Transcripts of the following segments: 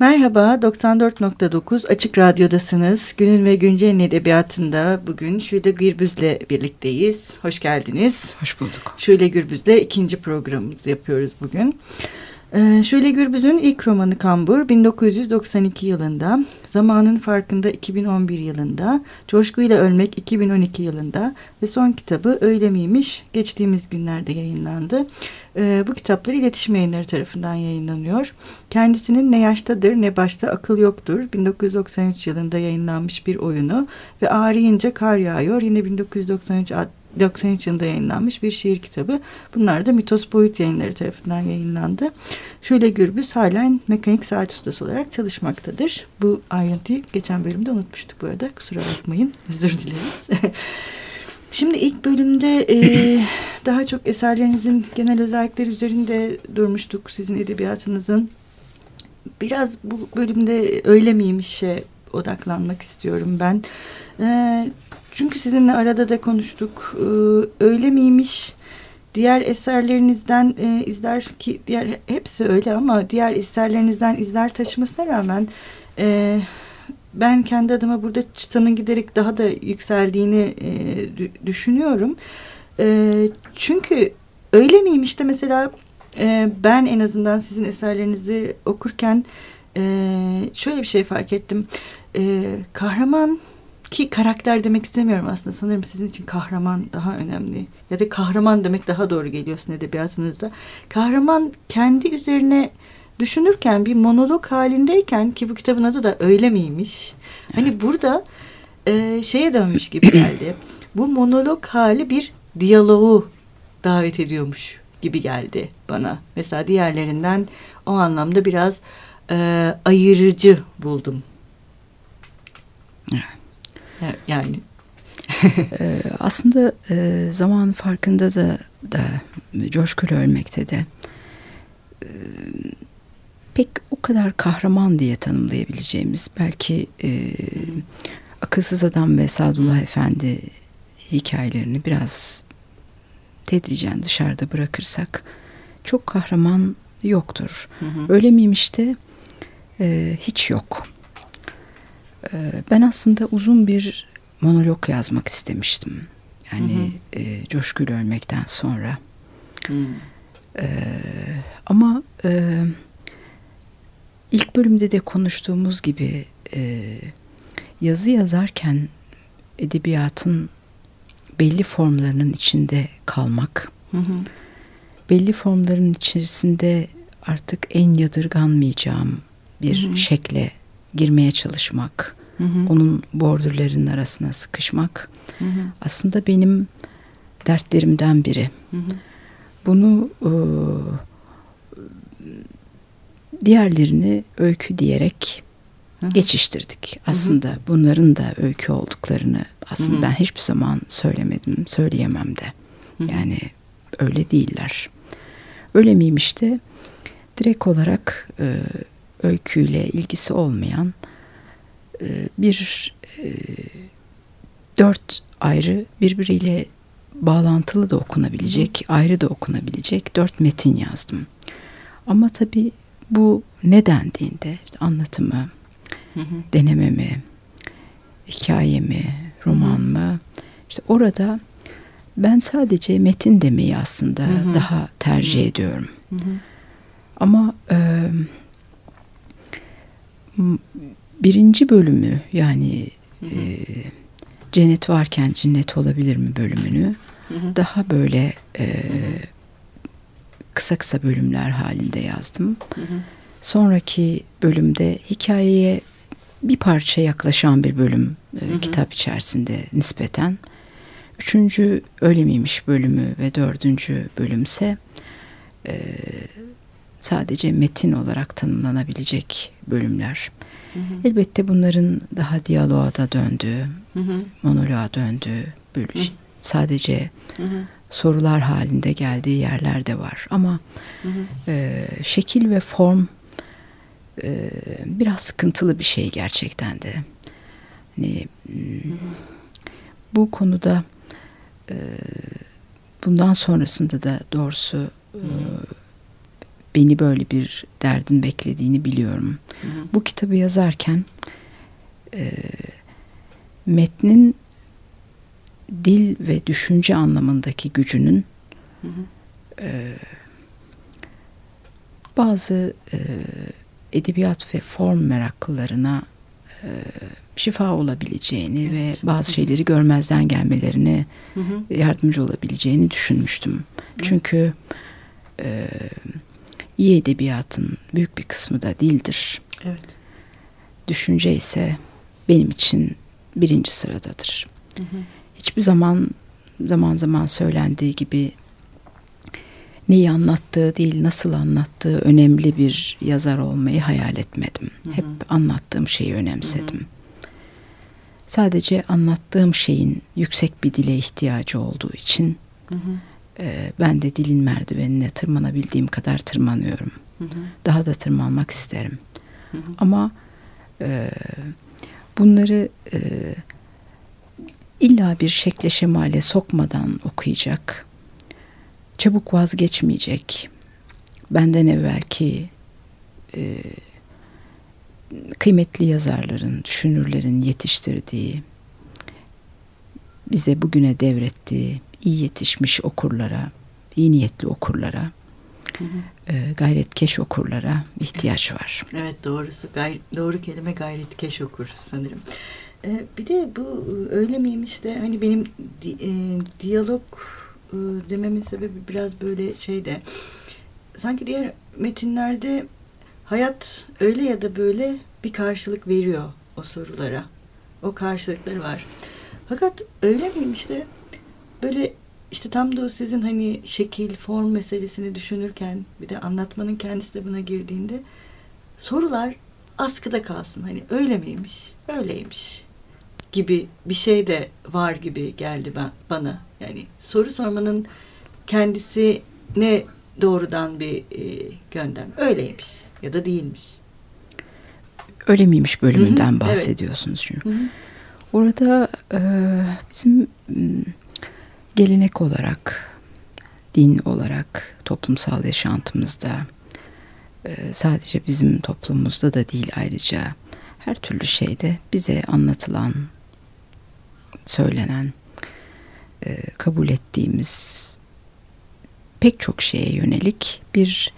Merhaba, 94.9 Açık Radyo'dasınız. Günün ve Güncel'in edebiyatında bugün Şule Gürbüz'le birlikteyiz. Hoş geldiniz. Hoş bulduk. Şule Gürbüz'le ikinci programımızı yapıyoruz bugün. Ee, Şule Gürbüz'ün ilk romanı Kambur 1992 yılında, Zamanın Farkında 2011 yılında, Coşkuyla Ölmek 2012 yılında ve son kitabı Öyle miymiş geçtiğimiz günlerde yayınlandı. Ee, bu kitaplar iletişim yayınları tarafından yayınlanıyor. Kendisinin Ne Yaştadır Ne Başta Akıl Yoktur 1993 yılında yayınlanmış bir oyunu ve Ağrıyınca Kar Yağıyor yine 1993 93 yılında yayınlanmış bir şiir kitabı. Bunlar da Mitos Boyut yayınları tarafından yayınlandı. Şöyle Gürbüz halen mekanik saat ustası olarak çalışmaktadır. Bu ayrıntıyı geçen bölümde unutmuştuk bu arada. Kusura bakmayın. Özür dileriz. Şimdi ilk bölümde e, daha çok eserlerinizin genel özellikleri üzerinde durmuştuk. Sizin edebiyatınızın. Biraz bu bölümde öyle miymişe odaklanmak istiyorum ben. E, çünkü sizinle arada da konuştuk. E, öyle miymiş? Diğer eserlerinizden e, izler ki diğer hepsi öyle ama diğer eserlerinizden izler taşımasına rağmen e, ben kendi adıma burada çıtanın giderek daha da yükseldiğini e, düşünüyorum. E, çünkü öyle miyim işte mesela e, ben en azından sizin eserlerinizi okurken e, şöyle bir şey fark ettim. E, kahraman ki karakter demek istemiyorum aslında. Sanırım sizin için kahraman daha önemli. Ya da kahraman demek daha doğru geliyor sizin edebiyatınızda. Kahraman kendi üzerine düşünürken bir monolog halindeyken ki bu kitabın adı da öyle miymiş? Hani burada e, şeye dönmüş gibi geldi. bu monolog hali bir diyaloğu davet ediyormuş gibi geldi bana. Mesela diğerlerinden o anlamda biraz e, ayırıcı buldum. Yani e, aslında e, zaman farkında da da coşkulu ölmekte de e, pek o kadar kahraman diye tanımlayabileceğimiz belki e, Akılsız Adam ve Sadullah Efendi hikayelerini biraz tedricen dışarıda bırakırsak çok kahraman yoktur. Hı hı. Öyle miymiş de e, hiç yok. E, ben aslında uzun bir monolog yazmak istemiştim. Yani hı hı. E, coşkuyla ölmekten sonra. Hı. E, ama e, İlk bölümde de konuştuğumuz gibi e, yazı yazarken edebiyatın belli formlarının içinde kalmak, hı hı. belli formların içerisinde artık en yadırganmayacağım bir hı hı. şekle girmeye çalışmak, hı hı. onun bordürlerinin arasına sıkışmak hı hı. aslında benim dertlerimden biri. Hı hı. Bunu e, diğerlerini öykü diyerek geçiştirdik. Aslında Hı. bunların da öykü olduklarını aslında Hı. ben hiçbir zaman söylemedim, söyleyemem de. Hı. Yani öyle değiller. Öyle miymiş de direkt olarak e, öyküyle ilgisi olmayan e, bir e, dört ayrı birbiriyle bağlantılı da okunabilecek, Hı. ayrı da okunabilecek dört metin yazdım. Ama tabii bu ne dendiğinde işte anlatımı, hı hı. deneme mi, hikaye mi, roman mı? İşte orada ben sadece metin demeyi aslında hı hı. daha tercih hı. ediyorum. Hı hı. Ama e, birinci bölümü yani hı hı. E, cennet varken cinnet olabilir mi bölümünü hı hı. daha böyle e, hı hı kısa kısa bölümler halinde yazdım. Hı hı. Sonraki bölümde hikayeye bir parça yaklaşan bir bölüm e, hı hı. kitap içerisinde nispeten. Üçüncü öyle miymiş bölümü ve dördüncü bölümse e, sadece metin olarak tanımlanabilecek bölümler. Hı hı. Elbette bunların daha diyaloğa da döndüğü, hı hı. monoloğa döndüğü bölüm. Hı. Sadece hı hı sorular halinde geldiği yerler de var. Ama hı hı. E, şekil ve form e, biraz sıkıntılı bir şey gerçekten de. Hani, hı hı. Bu konuda e, bundan sonrasında da doğrusu e, beni böyle bir derdin beklediğini biliyorum. Hı hı. Bu kitabı yazarken e, metnin dil ve düşünce anlamındaki gücünün Hı hı. e, bazı e, edebiyat ve form meraklılarına e, şifa olabileceğini ve bazı şeyleri görmezden gelmelerine Hı hı. yardımcı olabileceğini düşünmüştüm. Çünkü e, iyi edebiyatın büyük bir kısmı da dildir. Evet. Düşünce ise benim için birinci sıradadır. Hı hı. Hiçbir zaman zaman zaman söylendiği gibi neyi anlattığı değil nasıl anlattığı önemli bir yazar olmayı hayal etmedim. Hı hı. Hep anlattığım şeyi önemsedim. Sadece anlattığım şeyin yüksek bir dile ihtiyacı olduğu için Hı hı. e, ben de dilin merdivenine tırmanabildiğim kadar tırmanıyorum. Hı hı. Daha da tırmanmak isterim. Hı hı. Ama e, bunları e, illa bir şekle şemale sokmadan okuyacak, çabuk vazgeçmeyecek, benden evvelki e, kıymetli yazarların, düşünürlerin yetiştirdiği, bize bugüne devrettiği iyi yetişmiş okurlara, iyi niyetli okurlara, Hı hı. e, gayretkeş okurlara ihtiyaç var. Evet doğrusu gayr doğru kelime gayretkeş okur sanırım. Ee, bir de bu e, öyle miymiş de hani benim e, diyalog e, dememin sebebi biraz böyle şeyde sanki diğer metinlerde hayat öyle ya da böyle bir karşılık veriyor o sorulara. O karşılıkları var. Fakat öyle miymiş de böyle işte tam da o sizin hani şekil, form meselesini düşünürken bir de anlatmanın kendisi de buna girdiğinde sorular askıda kalsın. Hani öyle miymiş, öyleymiş gibi bir şey de var gibi geldi ben, bana. Yani soru sormanın kendisi ne doğrudan bir e, göndem. Öyleymiş ya da değilmiş. Öyle miymiş bölümünden Hı hı, bahsediyorsunuz çünkü. Hı hı. Orada e, bizim gelenek olarak, din olarak, toplumsal yaşantımızda e, sadece bizim toplumumuzda da değil ayrıca her türlü şeyde bize anlatılan, söylenen, e, kabul ettiğimiz pek çok şeye yönelik bir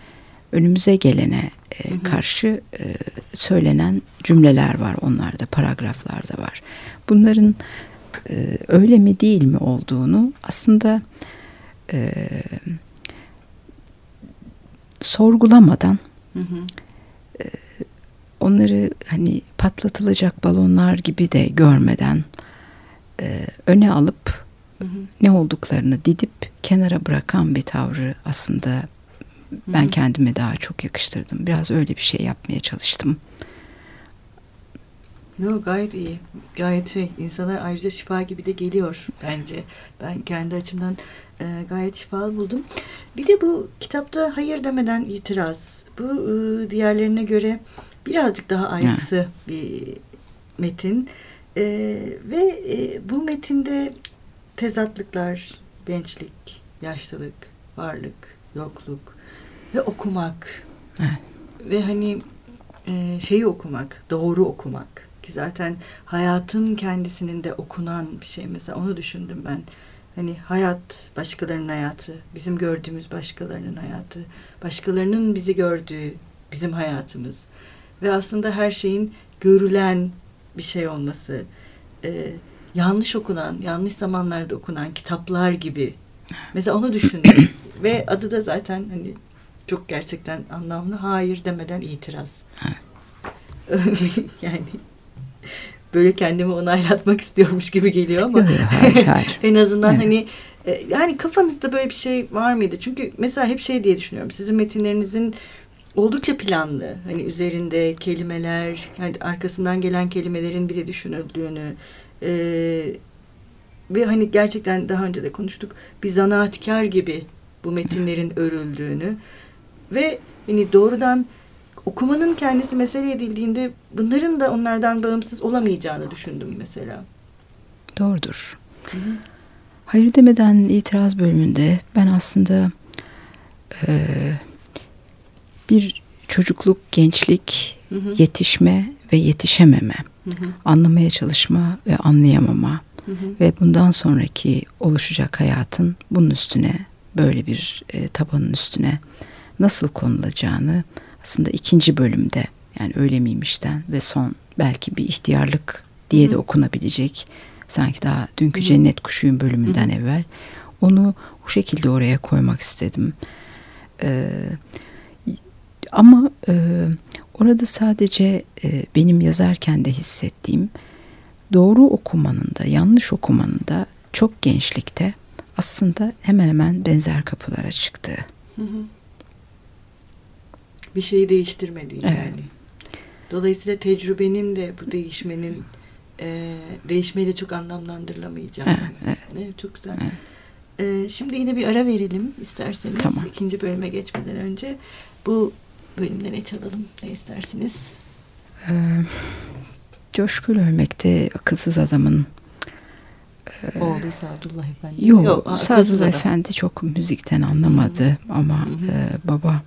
önümüze gelene e, Hı hı. karşı e, söylenen cümleler var onlarda, paragraflarda var. Bunların e, öyle mi değil mi olduğunu aslında e, sorgulamadan Hı hı. onları hani patlatılacak balonlar gibi de görmeden e, öne alıp Hı hı. ne olduklarını didip kenara bırakan bir tavrı aslında ben Hı hı. kendime daha çok yakıştırdım. Biraz öyle bir şey yapmaya çalıştım. Yo, gayet iyi. Gayet şey insana ayrıca şifa gibi de geliyor bence. Ben kendi açımdan e, gayet şifalı buldum. Bir de bu kitapta hayır demeden itiraz. Bu e, diğerlerine göre birazcık daha ayrısı bir metin. E, ve e, bu metinde tezatlıklar, gençlik, yaşlılık, varlık, yokluk ve okumak. Evet. Ve hani e, şeyi okumak, doğru okumak ki zaten hayatın kendisinin de okunan bir şey. Mesela onu düşündüm ben. Hani hayat, başkalarının hayatı, bizim gördüğümüz başkalarının hayatı, başkalarının bizi gördüğü bizim hayatımız. Ve aslında her şeyin görülen bir şey olması, e, yanlış okunan, yanlış zamanlarda okunan kitaplar gibi. Mesela onu düşündüm. Ve adı da zaten hani çok gerçekten anlamlı. Hayır demeden itiraz. yani böyle kendimi onaylatmak istiyormuş gibi geliyor ama hayır, hayır. en azından Evet. hani e, yani kafanızda böyle bir şey var mıydı? Çünkü mesela hep şey diye düşünüyorum. Sizin metinlerinizin oldukça planlı. Hani üzerinde kelimeler, yani arkasından gelen kelimelerin bir de düşünüldüğünü e, ve hani gerçekten daha önce de konuştuk. Bir zanaatkar gibi bu metinlerin örüldüğünü ve hani doğrudan okumanın kendisi mesele edildiğinde bunların da onlardan bağımsız olamayacağını düşündüm mesela. Doğrudur. Hayır demeden itiraz bölümünde ben aslında e, bir çocukluk, gençlik, hı hı. yetişme ve yetişememe, hı hı. anlamaya çalışma ve anlayamama hı hı. ve bundan sonraki oluşacak hayatın bunun üstüne böyle bir e, tabanın üstüne nasıl konulacağını aslında ikinci bölümde yani öyle miymişten ve son belki bir ihtiyarlık diye de okunabilecek sanki daha dünkü Cennet Kuşuyum bölümünden evvel onu o şekilde oraya koymak istedim. Ee, ama e, orada sadece e, benim yazarken de hissettiğim doğru okumanın da yanlış okumanın da çok gençlikte aslında hemen hemen benzer kapılara. Hı hı. Bir şeyi değiştirmediği evet. yani. Dolayısıyla tecrübenin de bu değişmenin e, değişmeyle çok anlamlandırılamayacağını. Evet, evet. evet çok güzel. Evet. E, şimdi yine bir ara verelim isterseniz. Tamam. ikinci bölüme geçmeden önce. Bu bölümde ne çalalım? Ne istersiniz? Ee, Coşkun Ölmek'te akılsız adamın e, Oğlu Sadullah Efendi. Yok, Yok Sadullah Efendi çok müzikten anlamadı hı ama hı E, baba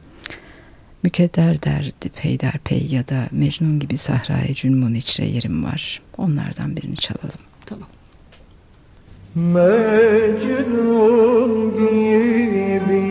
Mükedder derdi peyderpey ya da Mecnun gibi sahraya cünmun içre yerim var. Onlardan birini çalalım. Tamam. Mecnun gibi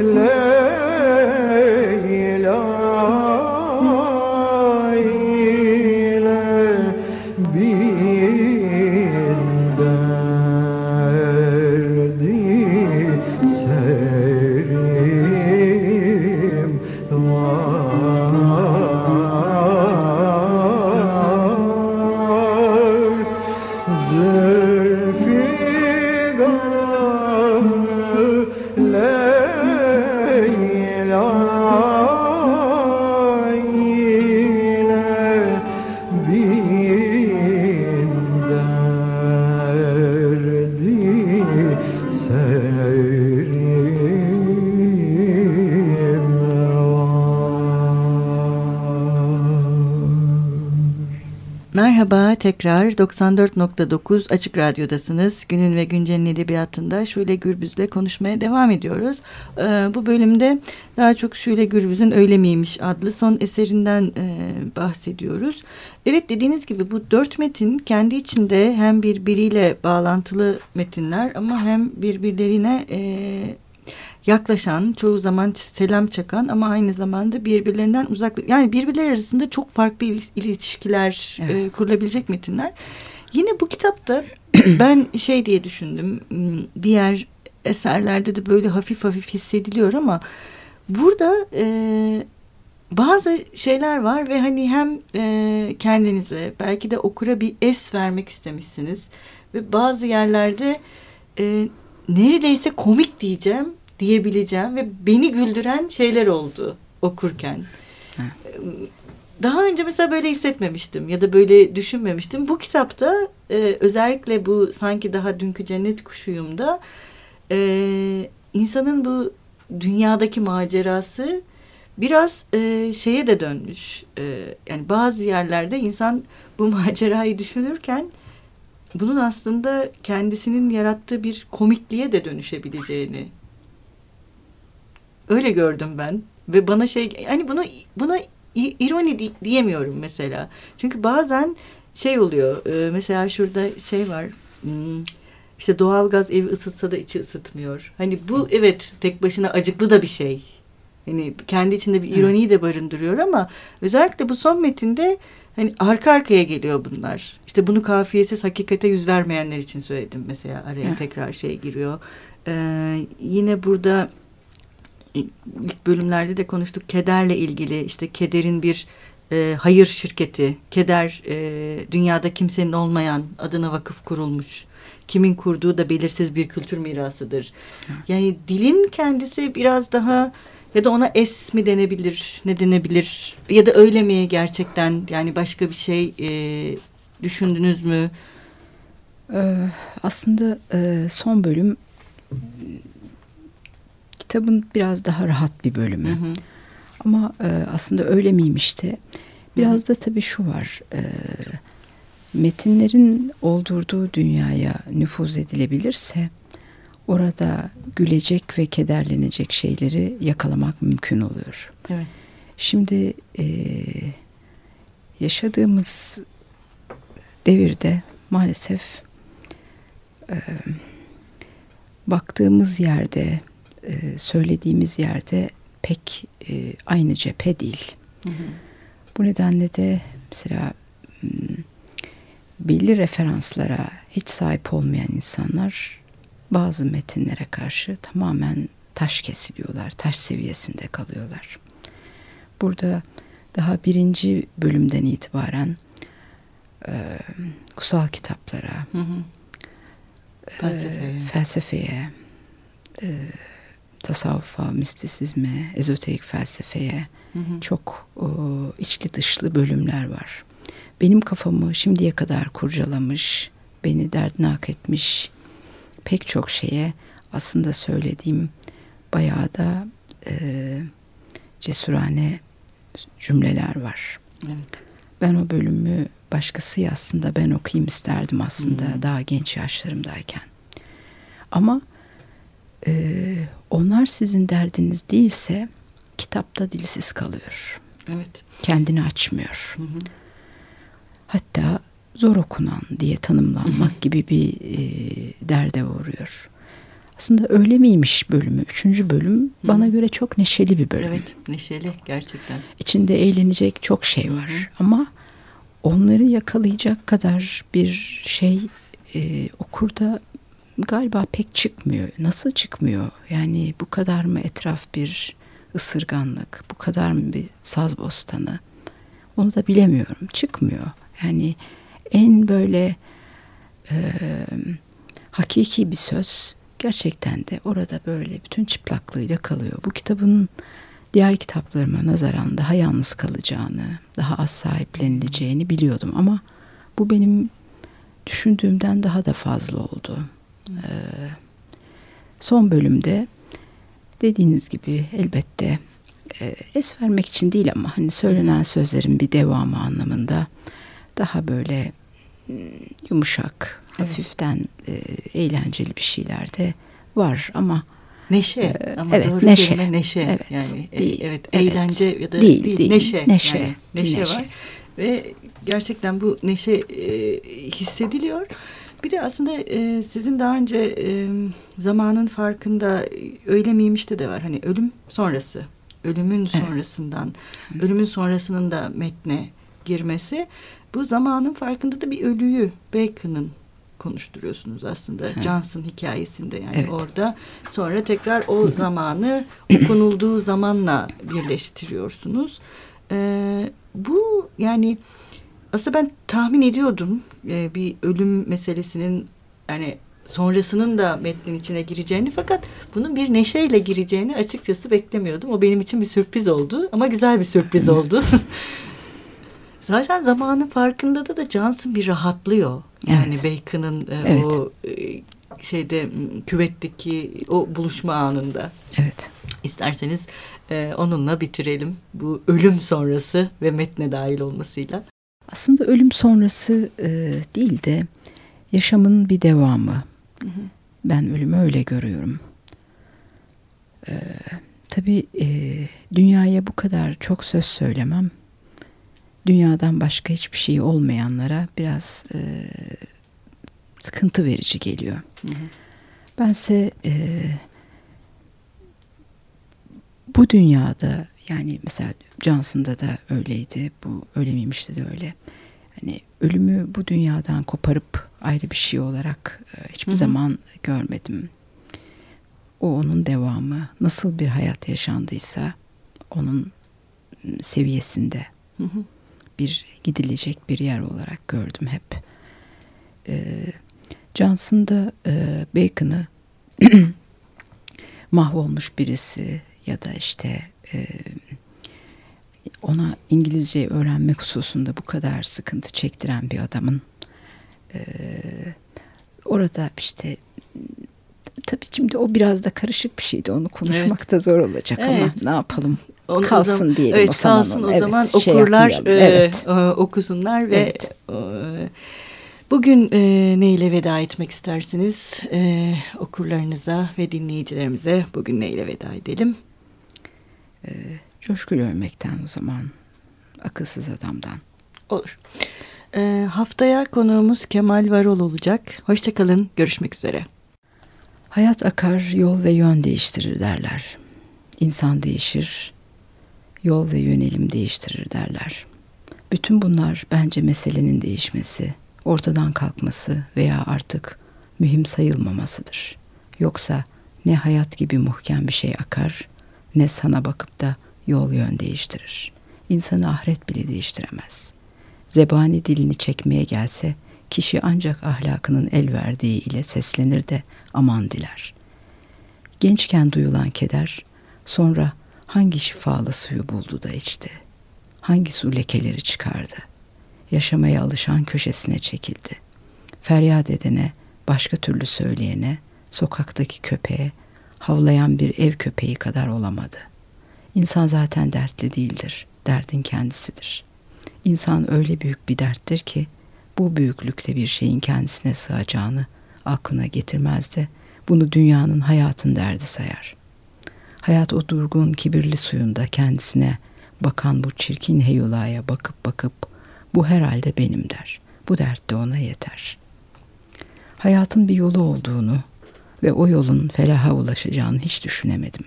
Hello. Merhaba tekrar 94.9 Açık Radyo'dasınız. Günün ve Güncel'in edebiyatında Şule Gürbüz'le konuşmaya devam ediyoruz. Ee, bu bölümde daha çok Şule Gürbüz'ün Öyle miymiş adlı son eserinden e, bahsediyoruz. Evet dediğiniz gibi bu dört metin kendi içinde hem birbiriyle bağlantılı metinler ama hem birbirlerine... E, yaklaşan, çoğu zaman selam çakan ama aynı zamanda birbirlerinden uzak yani birbirleri arasında çok farklı ilişkiler evet. e, kurulabilecek metinler. Yine bu kitapta ben şey diye düşündüm. Diğer eserlerde de böyle hafif hafif hissediliyor ama burada e, bazı şeyler var ve hani hem e, kendinize belki de okura bir es vermek istemişsiniz ve bazı yerlerde e, neredeyse komik diyeceğim diyebileceğim ve beni güldüren şeyler oldu okurken. Ha. Daha önce mesela böyle hissetmemiştim ya da böyle düşünmemiştim. Bu kitapta e, özellikle bu sanki daha dünkü cennet kuşuyumda e, insanın bu dünyadaki macerası biraz e, şeye de dönmüş. E, yani bazı yerlerde insan bu macerayı düşünürken bunun aslında kendisinin yarattığı bir komikliğe de dönüşebileceğini Öyle gördüm ben. Ve bana şey hani bunu buna ironi diyemiyorum mesela. Çünkü bazen şey oluyor. E, mesela şurada şey var. Hmm, işte doğalgaz evi ısıtsa da içi ısıtmıyor. Hani bu evet tek başına acıklı da bir şey. Hani kendi içinde bir ironiyi de barındırıyor ama özellikle bu son metinde hani arka arkaya geliyor bunlar. İşte bunu kafiyesiz hakikate yüz vermeyenler için söyledim mesela araya tekrar şey giriyor. Ee, yine burada ilk bölümlerde de konuştuk. Kederle ilgili işte kederin bir e, hayır şirketi keder e, dünyada kimsenin olmayan adına vakıf kurulmuş kimin kurduğu da belirsiz bir kültür mirasıdır. Yani dilin kendisi biraz daha ya da ona es mi denebilir ne denebilir ya da öyle mi gerçekten? Yani başka bir şey e, düşündünüz mü? Ee, aslında e, son bölüm kitabın biraz daha rahat bir bölümü. Hı hı. Ama e, aslında öyle miymişti? Biraz hı hı. da tabii şu var. E, metinlerin oldurduğu dünyaya nüfuz edilebilirse orada gülecek ve kederlenecek şeyleri yakalamak mümkün oluyor. Evet. Şimdi e, yaşadığımız devirde maalesef e, baktığımız yerde e, söylediğimiz yerde pek e, aynı cephe değil. Hı hı. Bu nedenle de mesela belli referanslara hiç sahip olmayan insanlar bazı metinlere karşı tamamen taş kesiliyorlar, taş seviyesinde kalıyorlar. Burada daha birinci bölümden itibaren e, kutsal kitaplara, hı hı. felsefeye, e, felsefeye e, tasavvufa, mistisizme, ezoterik felsefeye hı hı. çok o, içli dışlı bölümler var. Benim kafamı şimdiye kadar kurcalamış, beni derdnak etmiş pek çok şeye aslında söylediğim bayağı da e, cesurane cümleler var. Evet. Ben o bölümü başkası yazsın ben okuyayım isterdim aslında hmm. daha genç yaşlarımdayken. Ama e, onlar sizin derdiniz değilse kitapta dilsiz kalıyor. Evet. Kendini açmıyor. Hı hı. Hatta zor okunan diye tanımlanmak gibi bir e, derde uğruyor. Aslında öyle miymiş bölümü? Üçüncü bölüm Hı. bana göre çok neşeli bir bölüm. Evet neşeli gerçekten. İçinde eğlenecek çok şey var. Hı hı. Ama onları yakalayacak kadar bir şey e, okurda galiba pek çıkmıyor. Nasıl çıkmıyor? Yani bu kadar mı etraf bir ısırganlık, bu kadar mı bir saz bostanı? Onu da bilemiyorum. Çıkmıyor. Yani en böyle e, hakiki bir söz gerçekten de orada böyle bütün çıplaklığıyla kalıyor. Bu kitabın diğer kitaplarıma nazaran daha yalnız kalacağını, daha az sahiplenileceğini biliyordum ama bu benim düşündüğümden daha da fazla oldu. Ee, son bölümde dediğiniz gibi elbette e, es vermek için değil ama hani söylenen sözlerin bir devamı anlamında daha böyle mm, yumuşak, Evet. hafiften e, eğlenceli bir şeyler de var ama Neşe Ee, ama evet, doğru neşe. kelime neşe. Evet, Yani e, bir- evet, evet. eğlence ya da Değil, değil, değil. neşe. Neşe, Yani neşe, neşe. var ve gerçekten bu neşe e, hissediliyor. Bir de aslında e, sizin daha önce e, zamanın farkında e, öyle miymişti de var. Hani ölüm sonrası, ölümün Evet. sonrasından, ölümün sonrasının da metne girmesi. Bu zamanın farkında da bir ölüyü Bacon'ın konuşturuyorsunuz aslında Hı. Johnson hikayesinde yani Evet. orada sonra tekrar o zamanı okunulduğu zamanla birleştiriyorsunuz. Ee, bu yani aslında ben tahmin ediyordum e, bir ölüm meselesinin yani sonrasının da metnin içine gireceğini fakat bunun bir neşeyle gireceğini açıkçası beklemiyordum. O benim için bir sürpriz oldu ama güzel bir sürpriz oldu. Zaten zamanın farkında da da Johnson bir rahatlıyor. Yani Evet. Bacon'ın e, Evet. o e, şeyde küvetteki o buluşma anında. evet. İsterseniz e, onunla bitirelim. Bu ölüm sonrası ve metne dahil olmasıyla. Aslında ölüm sonrası e, değil de yaşamın bir devamı. Ben ölümü öyle görüyorum. Ee, tabii e, dünyaya bu kadar çok söz söylemem. Dünyadan başka hiçbir şey olmayanlara biraz e, sıkıntı verici geliyor. Bense e, bu dünyada yani mesela Johnson'da da öyleydi. Bu öyle miymişti de öyle. Hani ölümü bu dünyadan koparıp ayrı bir şey olarak e, hiçbir Hı hı. zaman görmedim. O onun devamı. Nasıl bir hayat yaşandıysa onun seviyesinde Hı hı. bir gidilecek bir yer olarak gördüm hep. Ee, Johnson'da e, Bacon'ı mahvolmuş birisi ya da işte e, ona İngilizce öğrenmek hususunda bu kadar sıkıntı çektiren bir adamın e, orada işte tabii şimdi o biraz da karışık bir şeydi onu konuşmak da zor olacak ama Evet. ne yapalım Onu o Kalsın zaman- diyelim evet, o zaman kalsın o Evet, zaman şey okurlar e, Evet. e, okusunlar ve Evet. e, bugün e, neyle veda etmek istersiniz E, okurlarınıza ve dinleyicilerimize bugün neyle veda edelim? Coşkulu ölmekten o zaman akılsız adamdan. Olur. E, haftaya konuğumuz Kemal Varol olacak. Hoşçakalın. Görüşmek üzere. Hayat akar, yol ve yön değiştirir derler. İnsan değişir, yol ve yönelim değiştirir derler. Bütün bunlar bence meselenin değişmesi, ortadan kalkması veya artık mühim sayılmamasıdır. Yoksa ne hayat gibi muhkem bir şey akar, ne sana bakıp da yol yön değiştirir. İnsanı ahiret bile değiştiremez. Zebani dilini çekmeye gelse, kişi ancak ahlakının el verdiği ile seslenir de aman diler. Gençken duyulan keder, sonra hangi şifalı suyu buldu da içti? Hangi su lekeleri çıkardı? Yaşamaya alışan köşesine çekildi. Feryat edene, başka türlü söyleyene, sokaktaki köpeğe, havlayan bir ev köpeği kadar olamadı. İnsan zaten dertli değildir, derdin kendisidir. İnsan öyle büyük bir derttir ki, bu büyüklükte bir şeyin kendisine sığacağını aklına getirmez de bunu dünyanın hayatın derdi sayar. Hayat o durgun kibirli suyunda kendisine bakan bu çirkin heyulaya bakıp bakıp bu herhalde benim der. Bu dert de ona yeter. Hayatın bir yolu olduğunu ve o yolun felaha ulaşacağını hiç düşünemedim.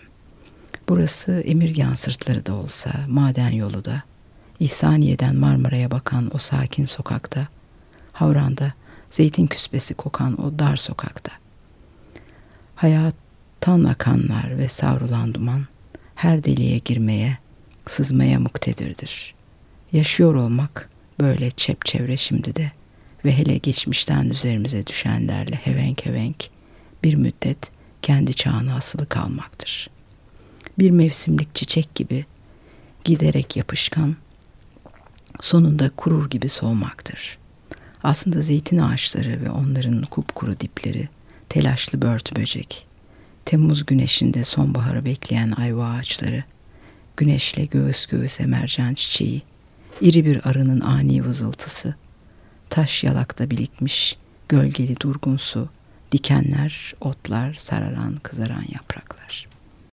Burası Emirgan sırtları da olsa, maden yolu da, İhsaniye'den Marmara'ya bakan o sakin sokakta, Havran'da zeytin küspesi kokan o dar sokakta. Hayattan akanlar ve savrulan duman her deliğe girmeye, sızmaya muktedirdir. Yaşıyor olmak böyle çepçevre şimdi de ve hele geçmişten üzerimize düşenlerle hevenk hevenk bir müddet kendi çağına asılı kalmaktır. Bir mevsimlik çiçek gibi giderek yapışkan, sonunda kurur gibi soğumaktır. Aslında zeytin ağaçları ve onların kupkuru dipleri, telaşlı börtü böcek, Temmuz güneşinde sonbaharı bekleyen ayva ağaçları, güneşle göğüs göğüse mercan çiçeği, iri bir arının ani vızıltısı, taş yalakta birikmiş gölgeli durgun su, dikenler, otlar, sararan, kızaran yapraklar.